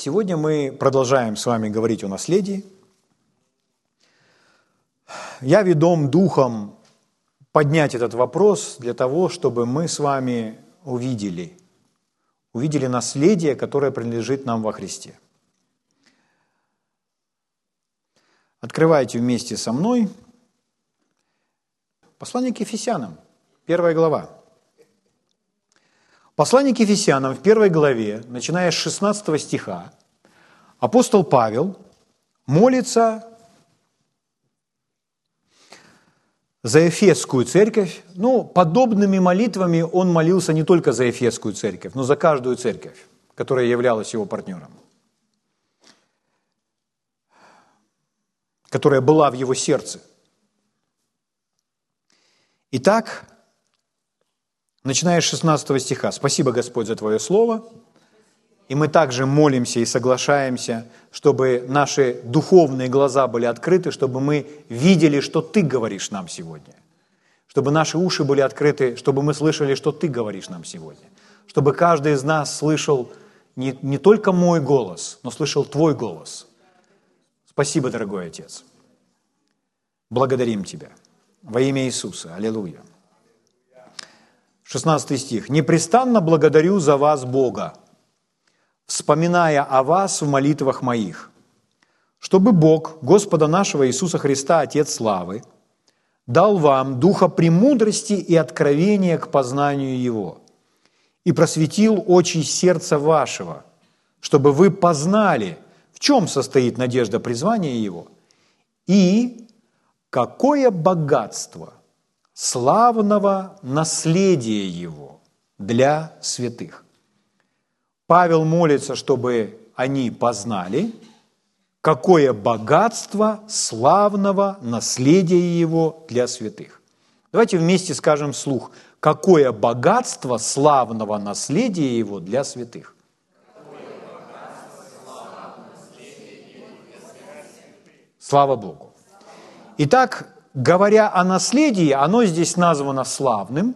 Сегодня мы продолжаем с вами говорить о наследии. Я ведом духом поднять этот вопрос для того, чтобы мы с вами увидели, увидели наследие, которое принадлежит нам во Христе. Открывайте вместе со мной послание к Ефесянам, первая глава. Послание к Ефесянам в первой главе, начиная с 16 стиха, апостол Павел молится за Ефесскую церковь. Ну, подобными молитвами он молился не только за Ефесскую церковь, но за каждую церковь, которая являлась его партнером, которая была в его сердце. Итак, начиная с 16 стиха. «Спасибо, Господь, за Твое Слово». И мы также молимся и соглашаемся, чтобы наши духовные глаза были открыты, чтобы мы видели, что Ты говоришь нам сегодня. Чтобы наши уши были открыты, чтобы мы слышали, что Ты говоришь нам сегодня. Чтобы каждый из нас слышал не, не только мой голос, но слышал Твой голос. Спасибо, дорогой Отец. Благодарим Тебя. Во имя Иисуса. Аллилуйя. 16 стих. «Непрестанно благодарю за вас Бога, вспоминая о вас в молитвах моих, чтобы Бог, Господа нашего Иисуса Христа, Отец славы, дал вам духа премудрости и откровения к познанию Его, и просветил очи сердца вашего, чтобы вы познали, в чем состоит надежда призвания Его, и какое богатство славного наследия Его для святых. Павел молится, чтобы они познали, какое богатство славного наследия Его для святых. Давайте вместе скажем вслух, какое богатство славного наследия Его для святых. Слава Богу. Итак, говоря о наследии, оно здесь названо славным.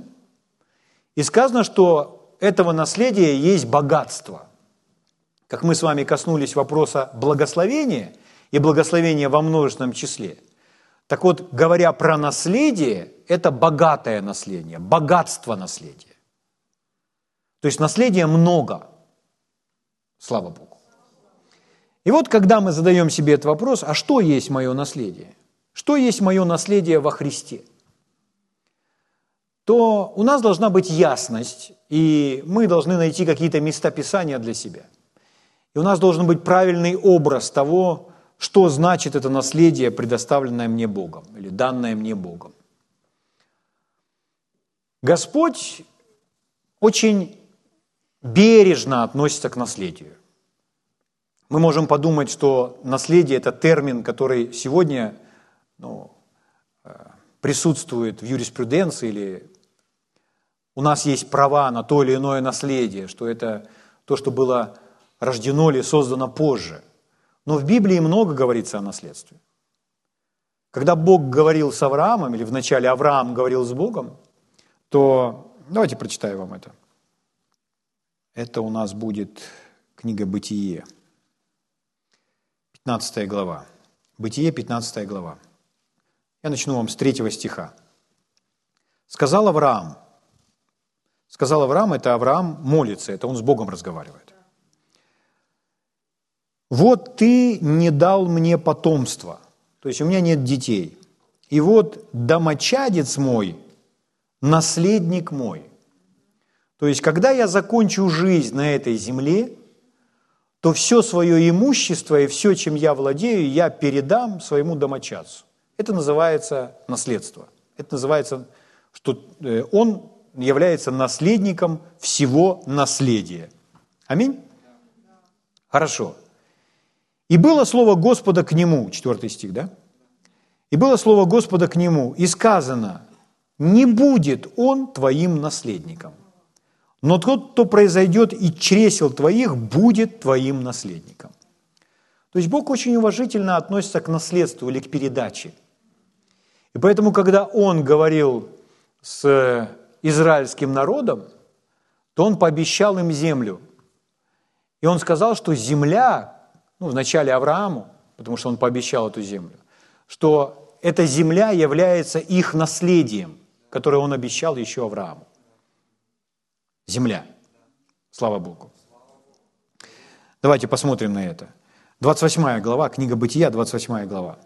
И сказано, что этого наследия есть богатство. Как мы с вами коснулись вопроса благословения и благословения во множественном числе. Так вот, говоря про наследие, это богатое наследие, богатство наследия. То есть наследия много. Слава Богу. И вот когда мы задаем себе этот вопрос, а что есть мое наследие? Что есть мое наследие во Христе? То у нас должна быть ясность, и мы должны найти какие-то места Писания для себя. И у нас должен быть правильный образ того, что значит это наследие, предоставленное мне Богом или данное мне Богом. Господь очень бережно относится к наследию. Мы можем подумать, что наследие – это термин, который сегодня ну, э, присутствует в юриспруденции или у нас есть права на то или иное наследие, что это то, что было рождено или создано позже. Но в Библии много говорится о наследстве. Когда Бог говорил с Авраамом, или вначале Авраам говорил с Богом, то давайте прочитаю вам это. Это у нас будет книга «Бытие», 15 глава. Бытие, 15 глава. Я начну вам с третьего стиха. «Сказал Авраам, Сказал Авраам, это Авраам молится, это он с Богом разговаривает. Вот ты не дал мне потомства, то есть у меня нет детей. И вот домочадец мой, наследник мой. То есть, когда я закончу жизнь на этой земле, то все свое имущество и все, чем я владею, я передам своему домочадцу. Это называется наследство. Это называется, что э, он является наследником всего наследия. Аминь? Хорошо. И было слово Господа к нему, четвертый стих, да? И было слово Господа к нему, и сказано, не будет он твоим наследником, но тот, кто произойдет и чресел твоих, будет твоим наследником. То есть Бог очень уважительно относится к наследству или к передаче. И поэтому, когда Он говорил с израильским народом, то он пообещал им землю. И он сказал, что земля, ну, вначале Аврааму, потому что он пообещал эту землю, что эта земля является их наследием, которое он обещал еще Аврааму. Земля. Слава Богу. Давайте посмотрим на это. 28 глава, книга Бытия, 28 глава.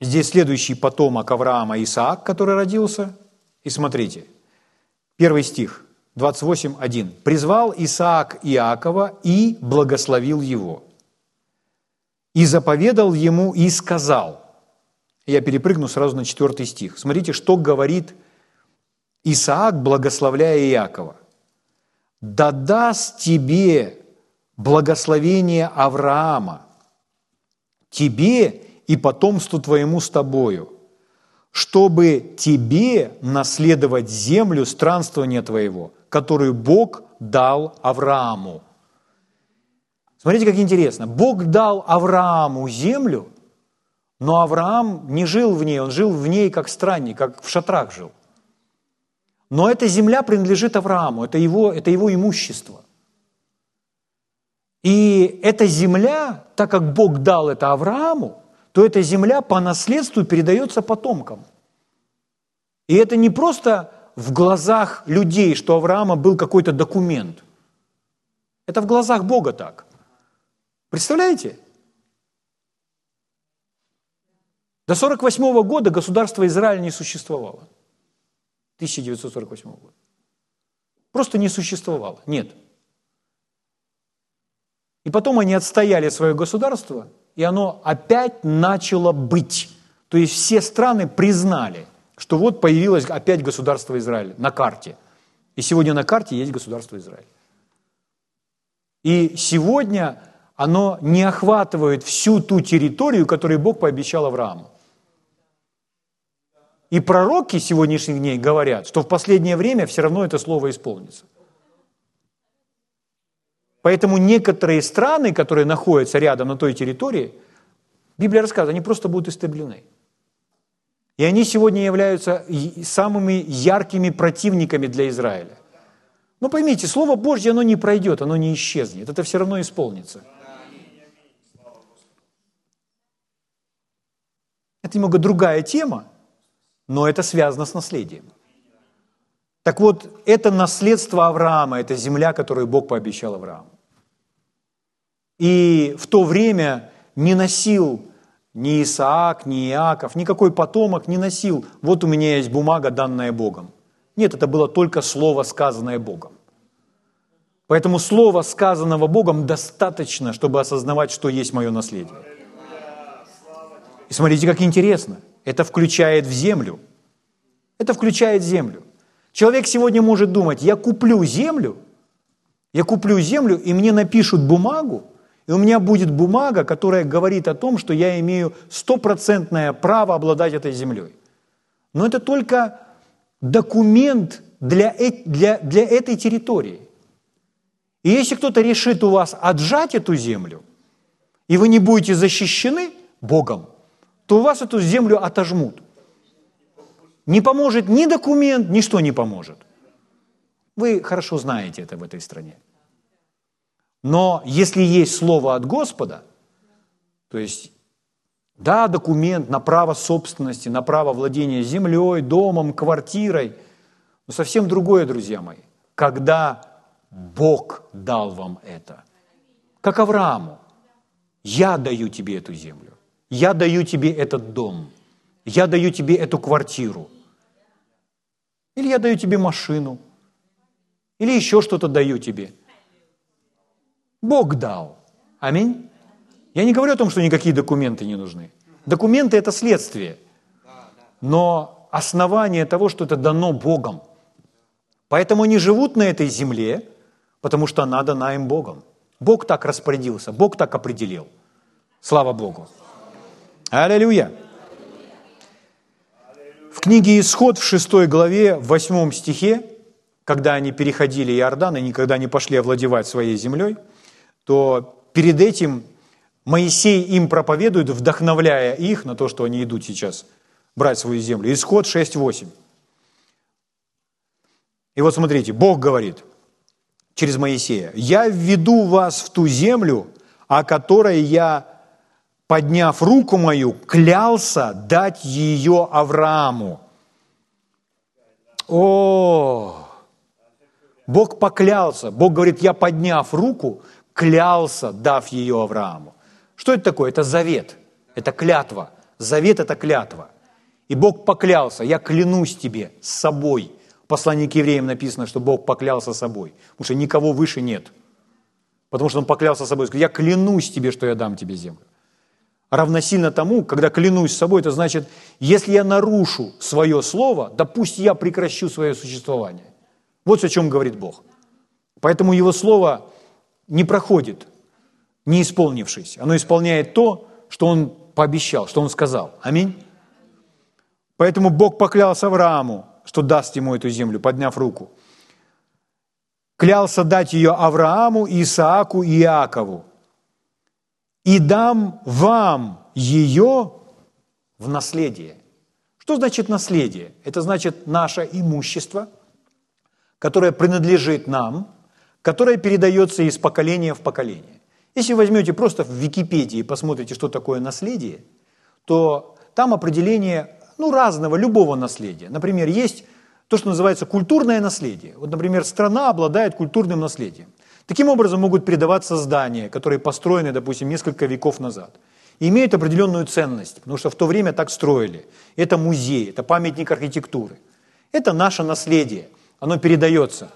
Здесь следующий потомок Авраама Исаак, который родился. И смотрите, первый стих, 28.1. «Призвал Исаак Иакова и благословил его, и заповедал ему и сказал». Я перепрыгну сразу на четвертый стих. Смотрите, что говорит Исаак, благословляя Иакова. «Да даст тебе благословение Авраама, тебе и потомству твоему с тобою, чтобы тебе наследовать землю странствования твоего, которую Бог дал Аврааму». Смотрите, как интересно. Бог дал Аврааму землю, но Авраам не жил в ней, он жил в ней как странник, как в шатрах жил. Но эта земля принадлежит Аврааму, это его, это его имущество. И эта земля, так как Бог дал это Аврааму, то эта земля по наследству передается потомкам. И это не просто в глазах людей, что Авраама был какой-то документ. Это в глазах Бога так. Представляете? До 48 года государство Израиль не существовало. 1948 года. Просто не существовало. Нет. И потом они отстояли свое государство, и оно опять начало быть. То есть все страны признали, что вот появилось опять государство Израиль на карте. И сегодня на карте есть государство Израиль. И сегодня оно не охватывает всю ту территорию, которую Бог пообещал Аврааму. И пророки сегодняшних дней говорят, что в последнее время все равно это слово исполнится. Поэтому некоторые страны, которые находятся рядом на той территории, Библия рассказывает, они просто будут истреблены. И они сегодня являются самыми яркими противниками для Израиля. Но поймите, Слово Божье, оно не пройдет, оно не исчезнет. Это все равно исполнится. Это немного другая тема, но это связано с наследием. Так вот, это наследство Авраама, это земля, которую Бог пообещал Аврааму. И в то время не носил ни Исаак, ни Иаков, никакой потомок не носил, вот у меня есть бумага, данная Богом. Нет, это было только слово, сказанное Богом. Поэтому слово, сказанного Богом, достаточно, чтобы осознавать, что есть мое наследие. И смотрите, как интересно. Это включает в землю. Это включает землю. Человек сегодня может думать, я куплю землю, я куплю землю, и мне напишут бумагу, и у меня будет бумага, которая говорит о том, что я имею стопроцентное право обладать этой землей. Но это только документ для, для, для этой территории. И если кто-то решит у вас отжать эту землю, и вы не будете защищены Богом, то у вас эту землю отожмут. Не поможет ни документ, ничто не поможет. Вы хорошо знаете это в этой стране. Но если есть слово от Господа, то есть, да, документ на право собственности, на право владения землей, домом, квартирой, но совсем другое, друзья мои, когда Бог дал вам это. Как Аврааму, я даю тебе эту землю. Я даю тебе этот дом. Я даю тебе эту квартиру. Или я даю тебе машину. Или еще что-то даю тебе. Бог дал. Аминь. Я не говорю о том, что никакие документы не нужны. Документы – это следствие. Но основание того, что это дано Богом. Поэтому они живут на этой земле, потому что она дана им Богом. Бог так распорядился, Бог так определил. Слава Богу. Аллилуйя. В книге «Исход» в 6 главе, в 8 стихе, когда они переходили Иордан и никогда не пошли овладевать своей землей, то перед этим Моисей им проповедует, вдохновляя их на то, что они идут сейчас брать свою землю. Исход 6.8. И вот смотрите, Бог говорит через Моисея, «Я введу вас в ту землю, о которой я, подняв руку мою, клялся дать ее Аврааму». О, Бог поклялся, Бог говорит, я подняв руку, клялся, дав ее Аврааму. Что это такое? Это завет, это клятва. Завет – это клятва. И Бог поклялся, я клянусь тебе с собой. В послании к евреям написано, что Бог поклялся собой, потому что никого выше нет. Потому что Он поклялся собой, сказал, я клянусь тебе, что я дам тебе землю. Равносильно тому, когда клянусь собой, это значит, если я нарушу свое слово, да пусть я прекращу свое существование. Вот о чем говорит Бог. Поэтому Его слово не проходит, не исполнившись. Оно исполняет то, что Он пообещал, что Он сказал. Аминь. Поэтому Бог поклялся Аврааму, что даст ему эту землю, подняв руку. Клялся дать ее Аврааму, Исааку и Иакову. И дам вам ее в наследие. Что значит наследие? Это значит наше имущество, которое принадлежит нам, которое передается из поколения в поколение. Если возьмете просто в Википедии и посмотрите, что такое наследие, то там определение ну, разного, любого наследия. Например, есть то, что называется культурное наследие. Вот, например, страна обладает культурным наследием. Таким образом могут передаваться здания, которые построены, допустим, несколько веков назад. И имеют определенную ценность, потому что в то время так строили. Это музей, это памятник архитектуры. Это наше наследие, оно передается.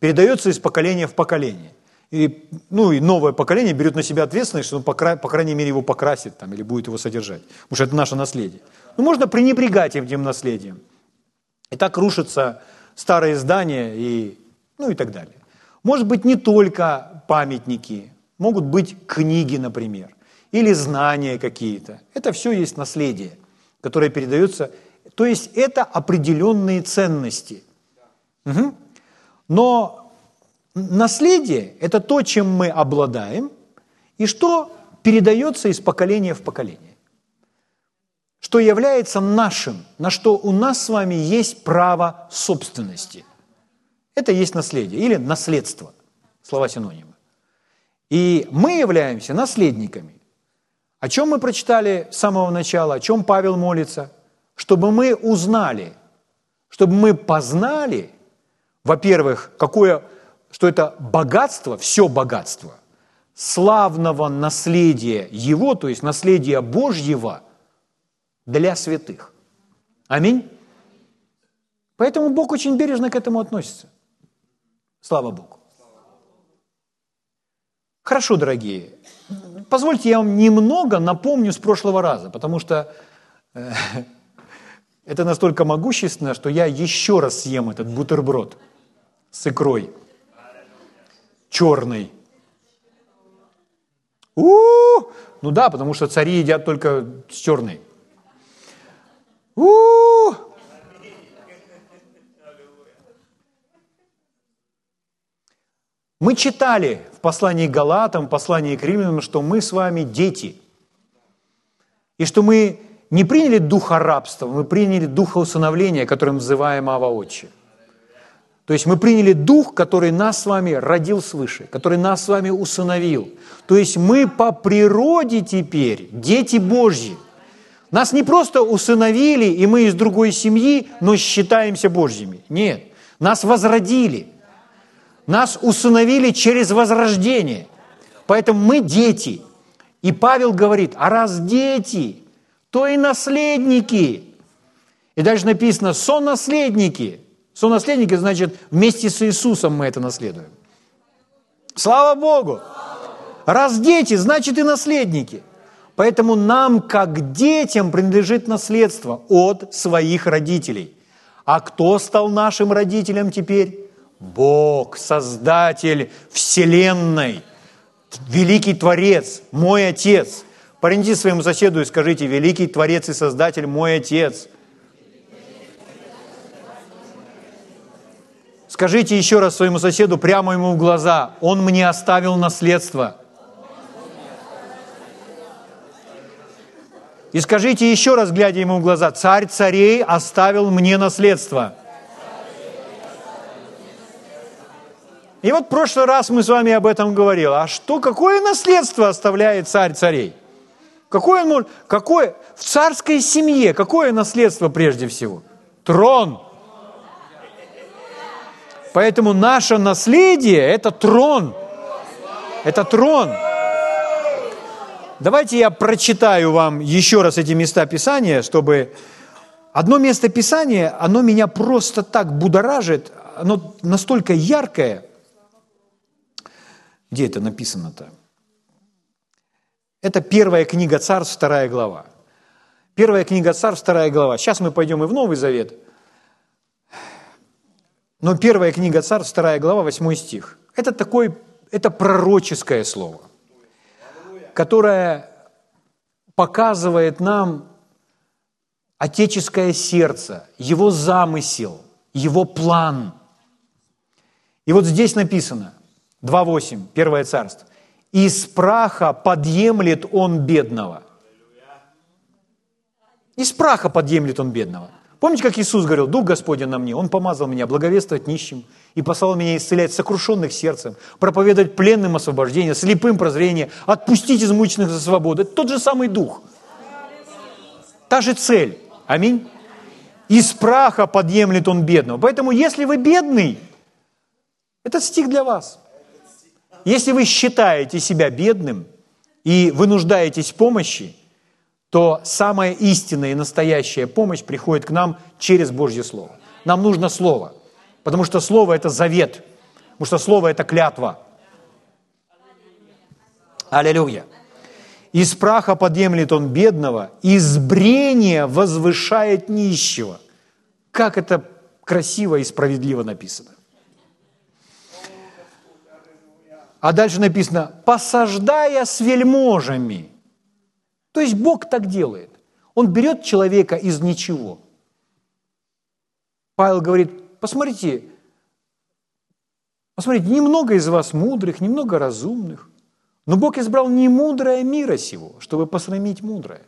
Передается из поколения в поколение. И, ну, и новое поколение берет на себя ответственность, что он, по, по крайней мере, его покрасит там, или будет его содержать. Потому что это наше наследие. Ну, можно пренебрегать этим наследием. И так рушатся старые здания и, ну, и так далее. Может быть, не только памятники, могут быть книги, например, или знания какие-то. Это все есть наследие, которое передается. То есть это определенные ценности. Угу. Но наследие – это то, чем мы обладаем, и что передается из поколения в поколение что является нашим, на что у нас с вами есть право собственности. Это есть наследие или наследство, слова синонимы. И мы являемся наследниками. О чем мы прочитали с самого начала, о чем Павел молится? Чтобы мы узнали, чтобы мы познали, во-первых, какое, что это богатство, все богатство, славного наследия Его, то есть наследия Божьего – для святых. Аминь. Поэтому Бог очень бережно к этому относится. Слава Богу. Хорошо, дорогие. Позвольте я вам немного напомню с прошлого раза, потому что э, это настолько могущественно, что я еще раз съем этот бутерброд с икрой. Черный. У-у-у! Ну да, потому что цари едят только с черной. У-у-у! Мы читали в послании к Галатам, в послании к Римлянам, что мы с вами дети. И что мы не приняли духа рабства, мы приняли духа усыновления, которым называем Ава Отче. То есть мы приняли дух, который нас с вами родил свыше, который нас с вами усыновил. То есть мы по природе теперь дети Божьи – нас не просто усыновили, и мы из другой семьи, но считаемся Божьими. Нет, нас возродили. Нас усыновили через возрождение. Поэтому мы дети. И Павел говорит, а раз дети, то и наследники. И дальше написано, сонаследники. Сонаследники, значит, вместе с Иисусом мы это наследуем. Слава Богу! Раз дети, значит и наследники. Поэтому нам, как детям, принадлежит наследство от своих родителей. А кто стал нашим родителем теперь? Бог, Создатель Вселенной, Великий Творец, мой Отец. Поверните своему соседу и скажите, Великий Творец и Создатель мой Отец. Скажите еще раз своему соседу прямо ему в глаза, он мне оставил наследство – И скажите еще раз, глядя ему в глаза, царь царей оставил мне наследство. И вот в прошлый раз мы с вами об этом говорили. А что, какое наследство оставляет царь царей? Какое он какое, в царской семье, какое наследство прежде всего? Трон. Поэтому наше наследие – это трон. Это трон. Давайте я прочитаю вам еще раз эти места Писания, чтобы... Одно место Писания, оно меня просто так будоражит, оно настолько яркое. Где это написано-то? Это первая книга Царств, вторая глава. Первая книга Царств, вторая глава. Сейчас мы пойдем и в Новый Завет. Но первая книга Царств, вторая глава, восьмой стих. Это такой, это пророческое слово, которое показывает нам отеческое сердце, его замысел, его план. И вот здесь написано, 2.8, Первое царство. «Из праха подъемлет он бедного». Из праха подъемлет он бедного. Помните, как Иисус говорил, «Дух Господень на мне, Он помазал меня благовествовать нищим и послал меня исцелять сокрушенных сердцем, проповедовать пленным освобождение, слепым прозрение, отпустить измученных за свободу». Это тот же самый Дух. Та же цель. Аминь. Из праха подъемлет он бедного. Поэтому, если вы бедный, этот стих для вас. Если вы считаете себя бедным и вы нуждаетесь в помощи, то самая истинная и настоящая помощь приходит к нам через Божье Слово. Нам нужно Слово, потому что Слово – это завет, потому что Слово – это клятва. Аллилуйя. Из праха подъемлет он бедного, из брения возвышает нищего. Как это красиво и справедливо написано. А дальше написано, посаждая с вельможами – то есть Бог так делает. Он берет человека из ничего. Павел говорит, посмотрите, посмотрите, немного из вас мудрых, немного разумных, но Бог избрал не мудрое мира сего, чтобы посрамить мудрое.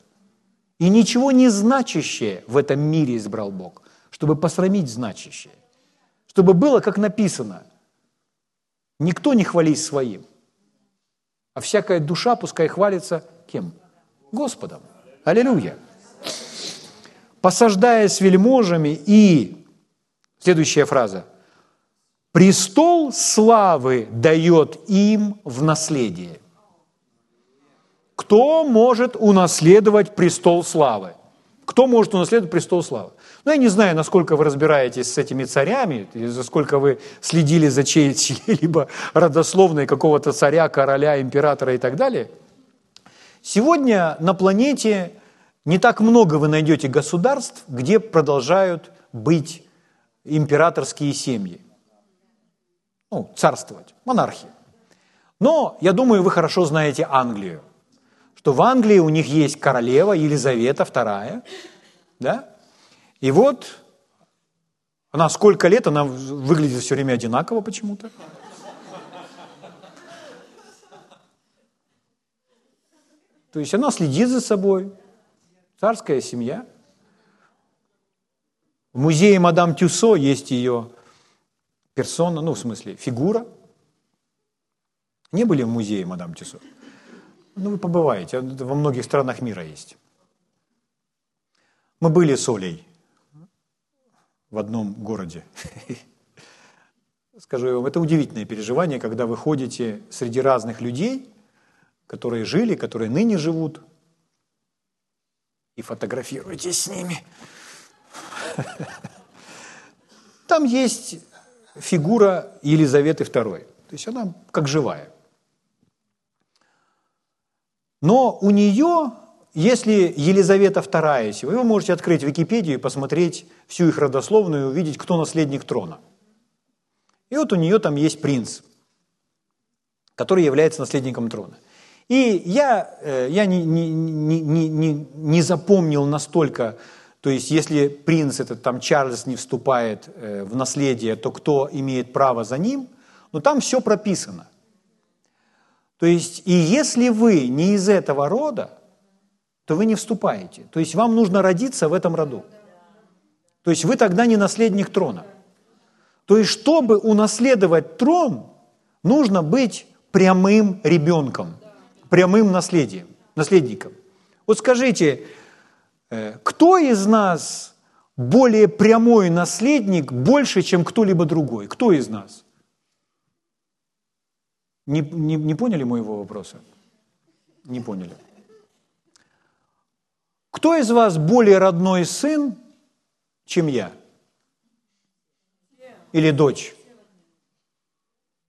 И ничего не значащее в этом мире избрал Бог, чтобы посрамить значащее. Чтобы было, как написано, никто не хвались своим, а всякая душа пускай хвалится кем? Господом. Аллилуйя. Посаждая с вельможами и, следующая фраза, престол славы дает им в наследие. Кто может унаследовать престол славы? Кто может унаследовать престол славы? Ну, я не знаю, насколько вы разбираетесь с этими царями, за сколько вы следили за чьей-либо родословной какого-то царя, короля, императора и так далее – Сегодня на планете не так много вы найдете государств, где продолжают быть императорские семьи. Ну, царствовать, монархии. Но я думаю, вы хорошо знаете Англию, что в Англии у них есть королева Елизавета II, да? И вот она сколько лет, она выглядит все время одинаково почему-то. То есть она следит за собой, царская семья. В музее мадам Тюсо есть ее персона, ну, в смысле, фигура. Не были в музее мадам Тюсо? Ну, вы побываете, во многих странах мира есть. Мы были с Олей в одном городе. Скажу вам, это удивительное переживание, когда вы ходите среди разных людей – которые жили, которые ныне живут, и фотографируйтесь с ними. Там есть фигура Елизаветы II, то есть она как живая. Но у нее, если Елизавета II, вы можете открыть Википедию и посмотреть всю их родословную и увидеть, кто наследник трона. И вот у нее там есть принц, который является наследником трона – и я, э, я не, не, не, не, не запомнил настолько, то есть если принц этот, там Чарльз не вступает э, в наследие, то кто имеет право за ним, но там все прописано. То есть и если вы не из этого рода, то вы не вступаете. То есть вам нужно родиться в этом роду. То есть вы тогда не наследник трона. То есть чтобы унаследовать трон, нужно быть прямым ребенком, прямым наследием, наследником. Вот скажите, э, кто из нас более прямой наследник больше, чем кто-либо другой? Кто из нас? Не, не, не поняли моего вопроса? Не поняли. Кто из вас более родной сын, чем я? Или дочь?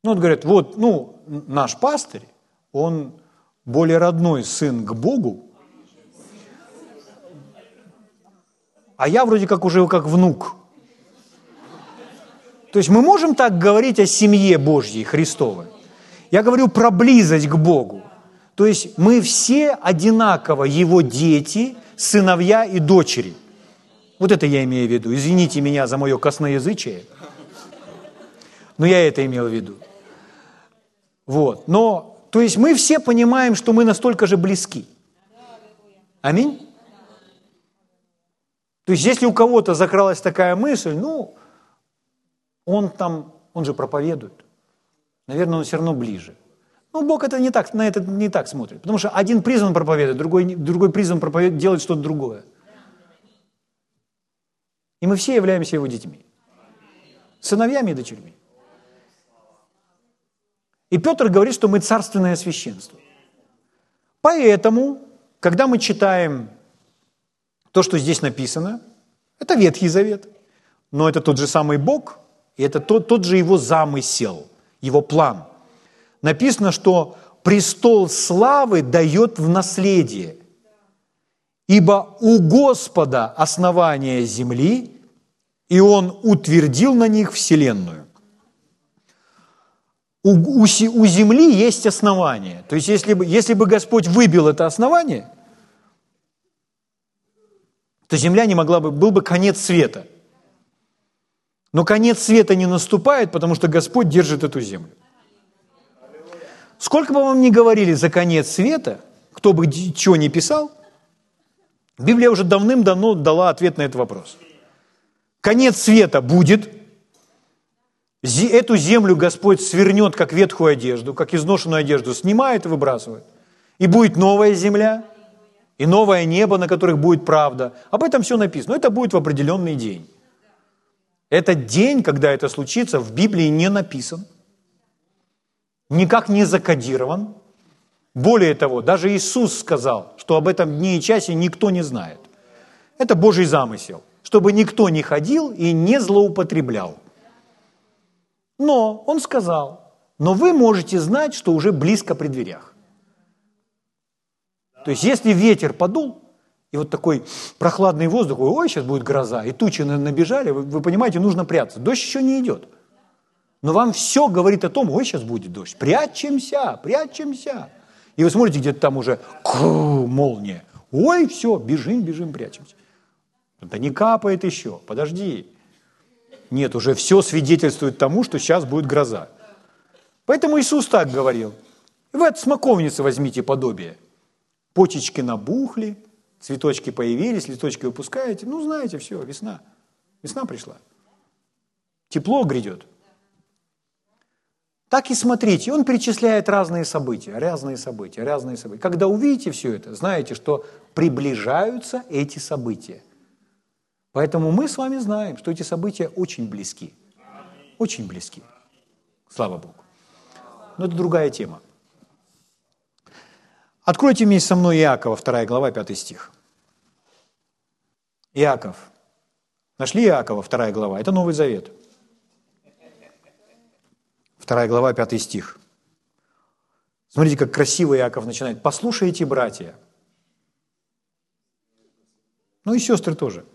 Ну, вот говорят, вот, ну, наш пастырь, он более родной сын к Богу, а я вроде как уже как внук. То есть мы можем так говорить о семье Божьей, Христовой. Я говорю про близость к Богу. То есть мы все одинаково Его дети, сыновья и дочери. Вот это я имею в виду. Извините меня за мое косноязычие. Но я это имел в виду. Вот. Но, то есть мы все понимаем, что мы настолько же близки. Аминь? То есть если у кого-то закралась такая мысль, ну, он там, он же проповедует. Наверное, он все равно ближе. Ну, Бог это не так, на это не так смотрит. Потому что один призван проповедовать, другой, другой призван проповедовать, делать что-то другое. И мы все являемся его детьми. Сыновьями и дочерьми. И Петр говорит, что мы царственное священство. Поэтому, когда мы читаем то, что здесь написано, это Ветхий Завет, но это тот же самый Бог, и это тот, тот же его замысел, его план. Написано, что престол славы дает в наследие, ибо у Господа основание земли, и Он утвердил на них вселенную. У, у, у земли есть основание. То есть, если бы, если бы Господь выбил это основание – то земля не могла бы, был бы конец света. Но конец света не наступает, потому что Господь держит эту землю. Сколько бы вам ни говорили за конец света, кто бы чего ни писал, Библия уже давным-давно дала ответ на этот вопрос. Конец света будет, эту землю Господь свернет, как ветхую одежду, как изношенную одежду, снимает и выбрасывает. И будет новая земля, и новое небо, на которых будет правда. Об этом все написано. Но это будет в определенный день. Этот день, когда это случится, в Библии не написан, никак не закодирован. Более того, даже Иисус сказал, что об этом дне и часе никто не знает. Это Божий замысел, чтобы никто не ходил и не злоупотреблял. Но Он сказал, но вы можете знать, что уже близко при дверях. То есть если ветер подул, и вот такой прохладный воздух, ой, сейчас будет гроза, и тучи набежали, вы, вы понимаете, нужно прятаться. Дождь еще не идет. Но вам все говорит о том, ой, сейчас будет дождь. Прячемся, прячемся. И вы смотрите, где-то там уже молния. Ой, все, бежим, бежим, прячемся. Да не капает еще, подожди. Нет, уже все свидетельствует тому, что сейчас будет гроза. Поэтому Иисус так говорил. Вы от смоковницы возьмите подобие – почечки набухли, цветочки появились, листочки выпускаете. Ну, знаете, все, весна. Весна пришла. Тепло грядет. Так и смотрите, он перечисляет разные события, разные события, разные события. Когда увидите все это, знаете, что приближаются эти события. Поэтому мы с вами знаем, что эти события очень близки. Очень близки. Слава Богу. Но это другая тема. Откройте вместе со мной Иакова, 2 глава, 5 стих. Иаков. Нашли Иакова, 2 глава? Это Новый Завет. 2 глава, 5 стих. Смотрите, как красиво Иаков начинает. «Послушайте, братья». Ну и сестры тоже.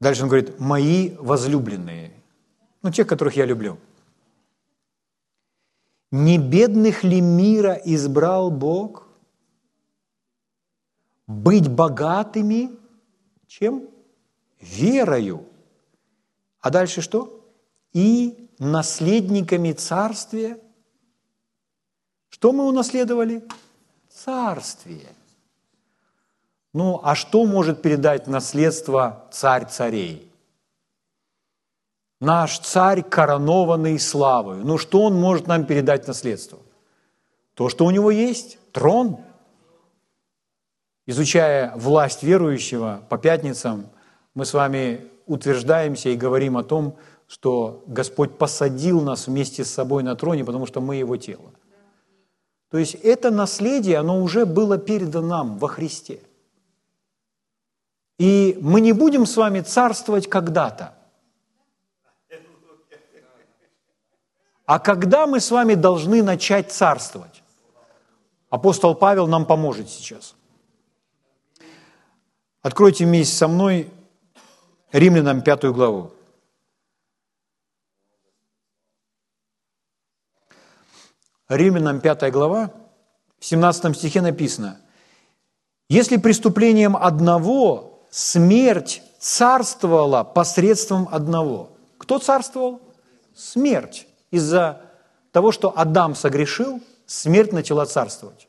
Дальше он говорит, «Мои возлюбленные». Ну, те, которых я люблю – не бедных ли мира избрал Бог? Быть богатыми чем? Верою. А дальше что? И наследниками царствия. Что мы унаследовали? Царствие. Ну, а что может передать наследство царь царей? Наш царь коронованный славою. Ну что он может нам передать наследство? То, что у него есть, трон. Изучая власть верующего по пятницам, мы с вами утверждаемся и говорим о том, что Господь посадил нас вместе с собой на троне, потому что мы Его тело. То есть это наследие, оно уже было передано нам во Христе. И мы не будем с вами царствовать когда-то. А когда мы с вами должны начать царствовать? Апостол Павел нам поможет сейчас. Откройте вместе со мной Римлянам пятую главу. Римлянам 5 глава, в 17 стихе написано, «Если преступлением одного смерть царствовала посредством одного». Кто царствовал? Смерть. Из-за того, что Адам согрешил, смерть начала царствовать.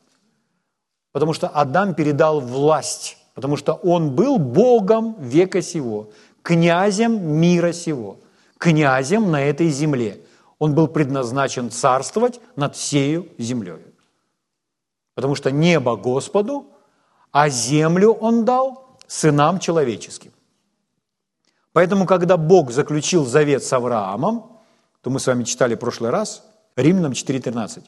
Потому что Адам передал власть, потому что он был Богом века сего, князем мира сего, князем на этой земле – он был предназначен царствовать над всею землей. Потому что небо Господу, а землю Он дал сынам человеческим. Поэтому, когда Бог заключил завет с Авраамом, то мы с вами читали в прошлый раз, Римлянам 4.13,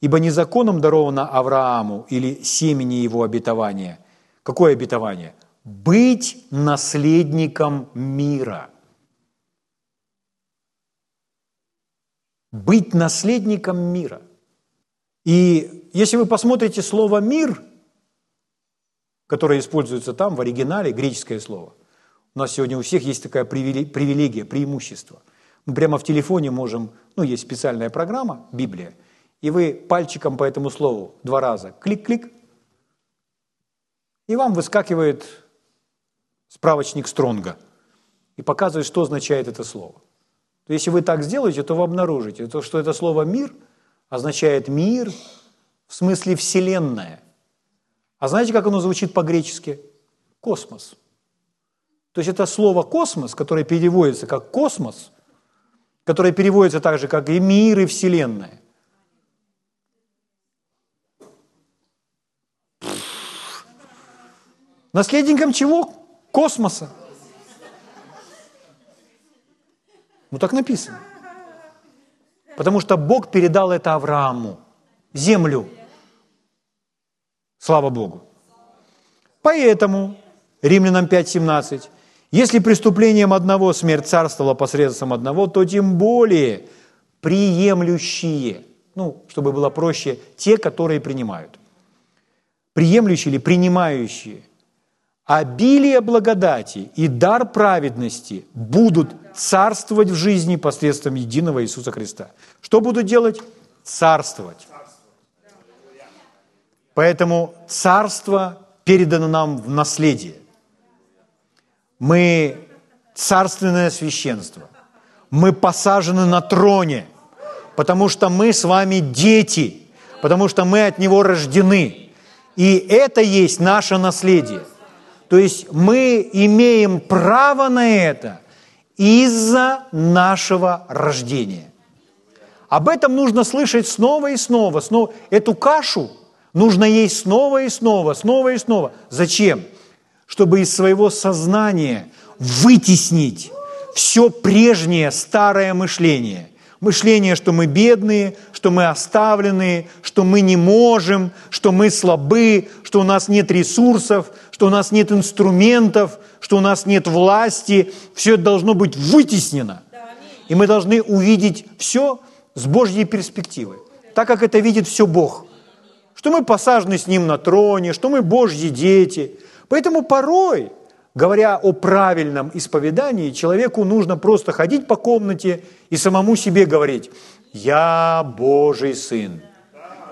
«Ибо не законом даровано Аврааму или семени его обетования». Какое обетование? «Быть наследником мира». быть наследником мира. И если вы посмотрите слово «мир», которое используется там в оригинале, греческое слово, у нас сегодня у всех есть такая привилегия, преимущество. Мы прямо в телефоне можем, ну, есть специальная программа, Библия, и вы пальчиком по этому слову два раза клик-клик, и вам выскакивает справочник Стронга и показывает, что означает это слово. То если вы так сделаете, то вы обнаружите, то, что это слово «мир» означает «мир» в смысле «вселенная». А знаете, как оно звучит по-гречески? Космос. То есть это слово «космос», которое переводится как «космос», которое переводится так же, как и «мир» и «вселенная». Наследником чего? Космоса. Ну так написано. Потому что Бог передал это Аврааму, землю. Слава Богу. Поэтому, Римлянам 5.17, если преступлением одного смерть царствовала посредством одного, то тем более приемлющие, ну, чтобы было проще, те, которые принимают. Приемлющие или принимающие – обилие благодати и дар праведности будут царствовать в жизни посредством единого Иисуса Христа. Что будут делать? Царствовать. Поэтому царство передано нам в наследие. Мы царственное священство. Мы посажены на троне, потому что мы с вами дети, потому что мы от Него рождены. И это есть наше наследие – то есть мы имеем право на это из-за нашего рождения. Об этом нужно слышать снова и снова. снова. Эту кашу нужно есть снова и снова, снова и снова. Зачем? Чтобы из своего сознания вытеснить все прежнее старое мышление. Мышление, что мы бедные, что мы оставленные, что мы не можем, что мы слабы, что у нас нет ресурсов, что у нас нет инструментов, что у нас нет власти. Все это должно быть вытеснено. И мы должны увидеть все с Божьей перспективы, так как это видит все Бог. Что мы посажены с Ним на троне, что мы Божьи дети. Поэтому порой, говоря о правильном исповедании, человеку нужно просто ходить по комнате и самому себе говорить, «Я Божий Сын,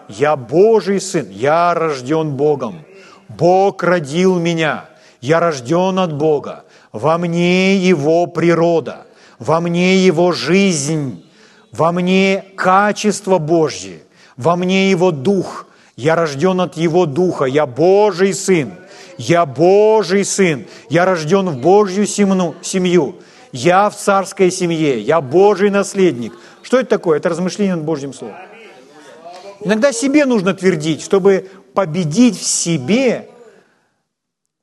я Божий Сын, я рожден Богом». Бог родил меня, я рожден от Бога, во мне Его природа, во мне Его жизнь, во мне качество Божье, во мне Его Дух, я рожден от Его Духа, я Божий Сын, я Божий Сын, я рожден в Божью семью, я в царской семье, я Божий наследник. Что это такое? Это размышление над Божьим Словом. Иногда себе нужно твердить, чтобы победить в себе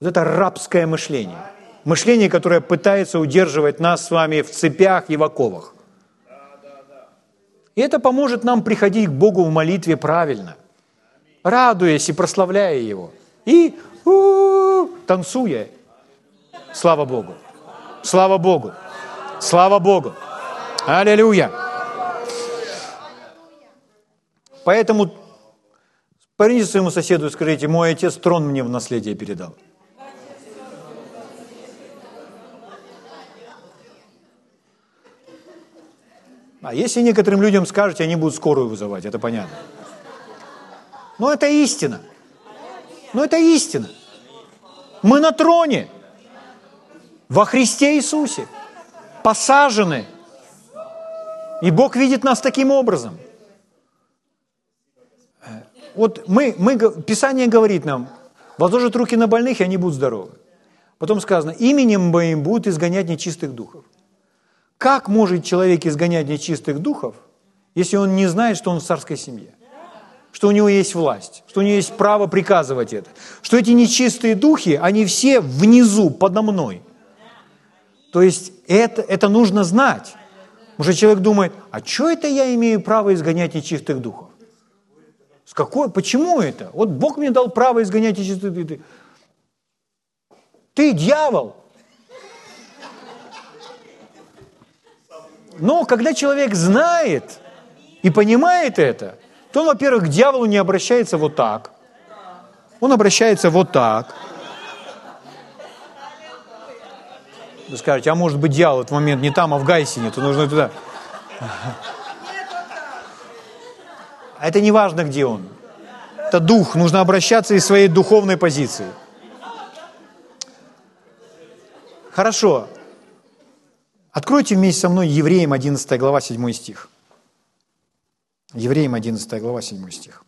вот это рабское мышление. Мышление, которое пытается удерживать нас с вами в цепях и в оковах. И это поможет нам приходить к Богу в молитве правильно, радуясь и прославляя Его. И у-у-у, танцуя. Слава Богу. Слава Богу. Слава Богу. Аллилуйя. Поэтому поверните своему соседу и скажите, мой отец трон мне в наследие передал. А если некоторым людям скажете, они будут скорую вызывать, это понятно. Но это истина. Но это истина. Мы на троне. Во Христе Иисусе. Посажены. И Бог видит нас таким образом. Вот мы, мы, Писание говорит нам, возложат руки на больных, и они будут здоровы. Потом сказано, именем моим будут изгонять нечистых духов. Как может человек изгонять нечистых духов, если он не знает, что он в царской семье? Что у него есть власть, что у него есть право приказывать это. Что эти нечистые духи, они все внизу, подо мной. То есть это, это нужно знать. Может, человек думает, а что это я имею право изгонять нечистых духов? С какой, почему это? Вот Бог мне дал право изгонять нечистых духов. Ты дьявол. Но когда человек знает и понимает это, то он, во-первых, к дьяволу не обращается вот так. Он обращается вот так. Вы скажете, а может быть дьявол в этот момент не там, а в Гайсине, то нужно туда. А это не важно, где он. Это дух, нужно обращаться из своей духовной позиции. Хорошо, Откройте вместе со мной Евреям 11 глава 7 стих. Евреям 11 глава 7 стих.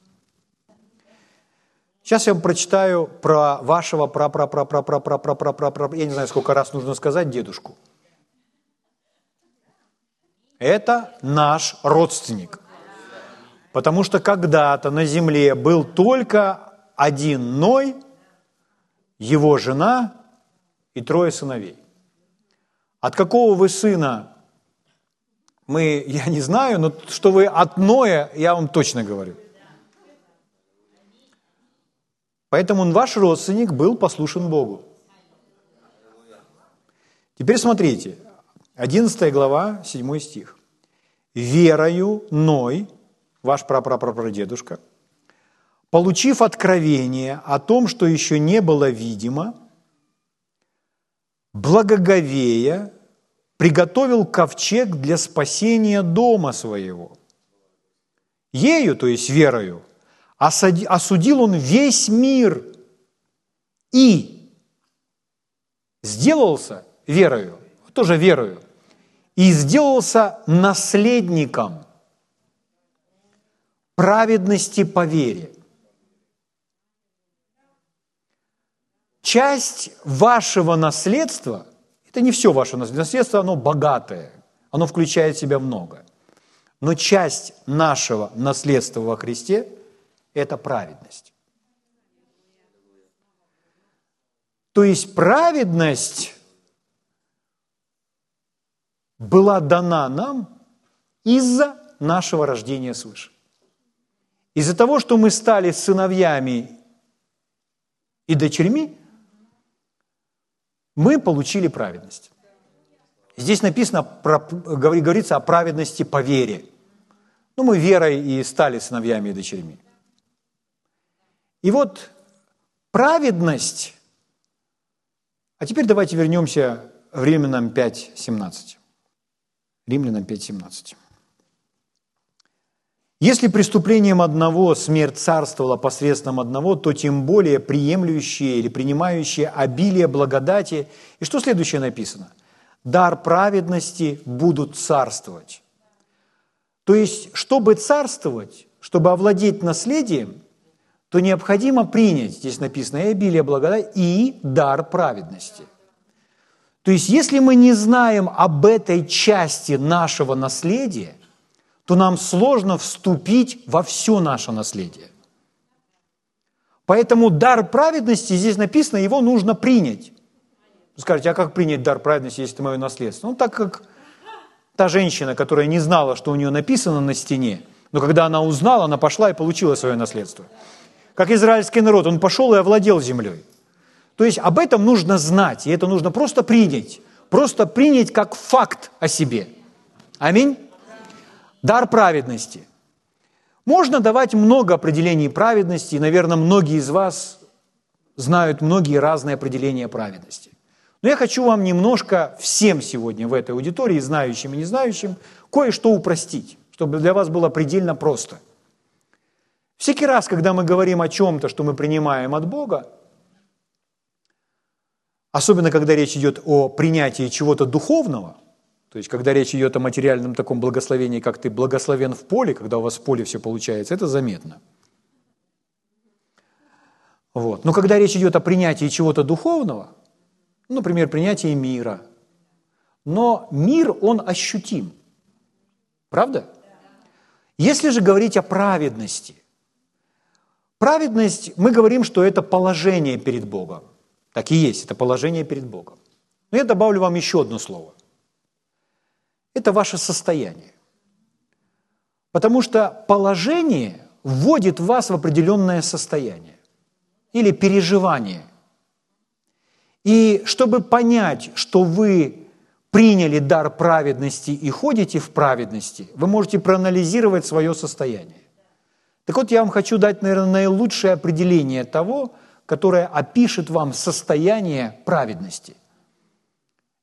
Сейчас я вам прочитаю про вашего пра пра пра пра пра пра пра пра пра пра я не знаю, сколько раз нужно сказать дедушку. Это наш родственник. Потому что когда-то на земле был только один Ной, его жена и трое сыновей. От какого вы сына, мы, я не знаю, но что вы от Ноя, я вам точно говорю. Поэтому ваш родственник был послушен Богу. Теперь смотрите, 11 глава, 7 стих. «Верою Ной, ваш прапрапрапрадедушка, получив откровение о том, что еще не было видимо, благоговея, приготовил ковчег для спасения дома своего. Ею, то есть верою, осудил он весь мир и сделался верою, тоже верою, и сделался наследником праведности по вере. часть вашего наследства, это не все ваше наследство, оно богатое, оно включает в себя много. Но часть нашего наследства во Христе – это праведность. То есть праведность была дана нам из-за нашего рождения свыше. Из-за того, что мы стали сыновьями и дочерьми, мы получили праведность. Здесь написано, говорится о праведности по вере. Ну, мы верой и стали сыновьями и дочерьми. И вот праведность, а теперь давайте вернемся в Римлянам 5.17. Римлянам 5.17. Если преступлением одного смерть царствовала посредством одного, то тем более приемлющие или принимающие обилие благодати. И что следующее написано? Дар праведности будут царствовать. То есть, чтобы царствовать, чтобы овладеть наследием, то необходимо принять, здесь написано, и обилие благодати, и дар праведности. То есть, если мы не знаем об этой части нашего наследия, то нам сложно вступить во все наше наследие. Поэтому дар праведности, здесь написано, его нужно принять. Вы скажете, а как принять дар праведности, если это мое наследство? Ну, так как та женщина, которая не знала, что у нее написано на стене, но когда она узнала, она пошла и получила свое наследство. Как израильский народ, он пошел и овладел землей. То есть об этом нужно знать, и это нужно просто принять. Просто принять как факт о себе. Аминь. Дар праведности. Можно давать много определений праведности, и, наверное, многие из вас знают многие разные определения праведности. Но я хочу вам немножко всем сегодня в этой аудитории, знающим и не знающим, кое-что упростить, чтобы для вас было предельно просто. Всякий раз, когда мы говорим о чем-то, что мы принимаем от Бога, особенно когда речь идет о принятии чего-то духовного, то есть когда речь идет о материальном таком благословении, как ты благословен в поле, когда у вас в поле все получается, это заметно. Вот. Но когда речь идет о принятии чего-то духовного – например, принятие мира. Но мир, он ощутим. Правда? Если же говорить о праведности, праведность, мы говорим, что это положение перед Богом. Так и есть, это положение перед Богом. Но я добавлю вам еще одно слово. Это ваше состояние. Потому что положение вводит вас в определенное состояние или переживание. И чтобы понять, что вы приняли дар праведности и ходите в праведности, вы можете проанализировать свое состояние. Так вот, я вам хочу дать, наверное, наилучшее определение того, которое опишет вам состояние праведности.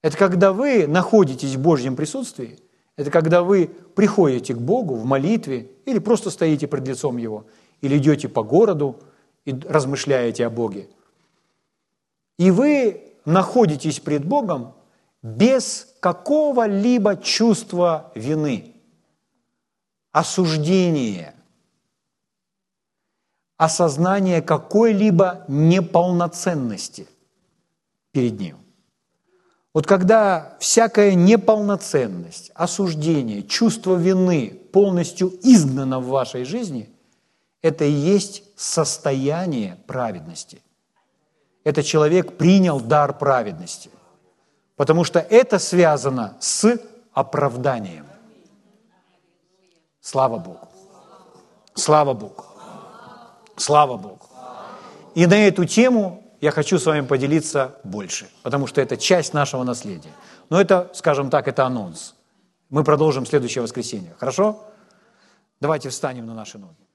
Это когда вы находитесь в Божьем присутствии, это когда вы приходите к Богу в молитве или просто стоите пред лицом Его, или идете по городу и размышляете о Боге – и вы находитесь пред Богом без какого-либо чувства вины, осуждения, осознания какой-либо неполноценности перед Ним. Вот когда всякая неполноценность, осуждение, чувство вины полностью изгнано в вашей жизни, это и есть состояние праведности этот человек принял дар праведности. Потому что это связано с оправданием. Слава Богу. Слава Богу. Слава Богу. И на эту тему я хочу с вами поделиться больше, потому что это часть нашего наследия. Но это, скажем так, это анонс. Мы продолжим следующее воскресенье. Хорошо? Давайте встанем на наши ноги.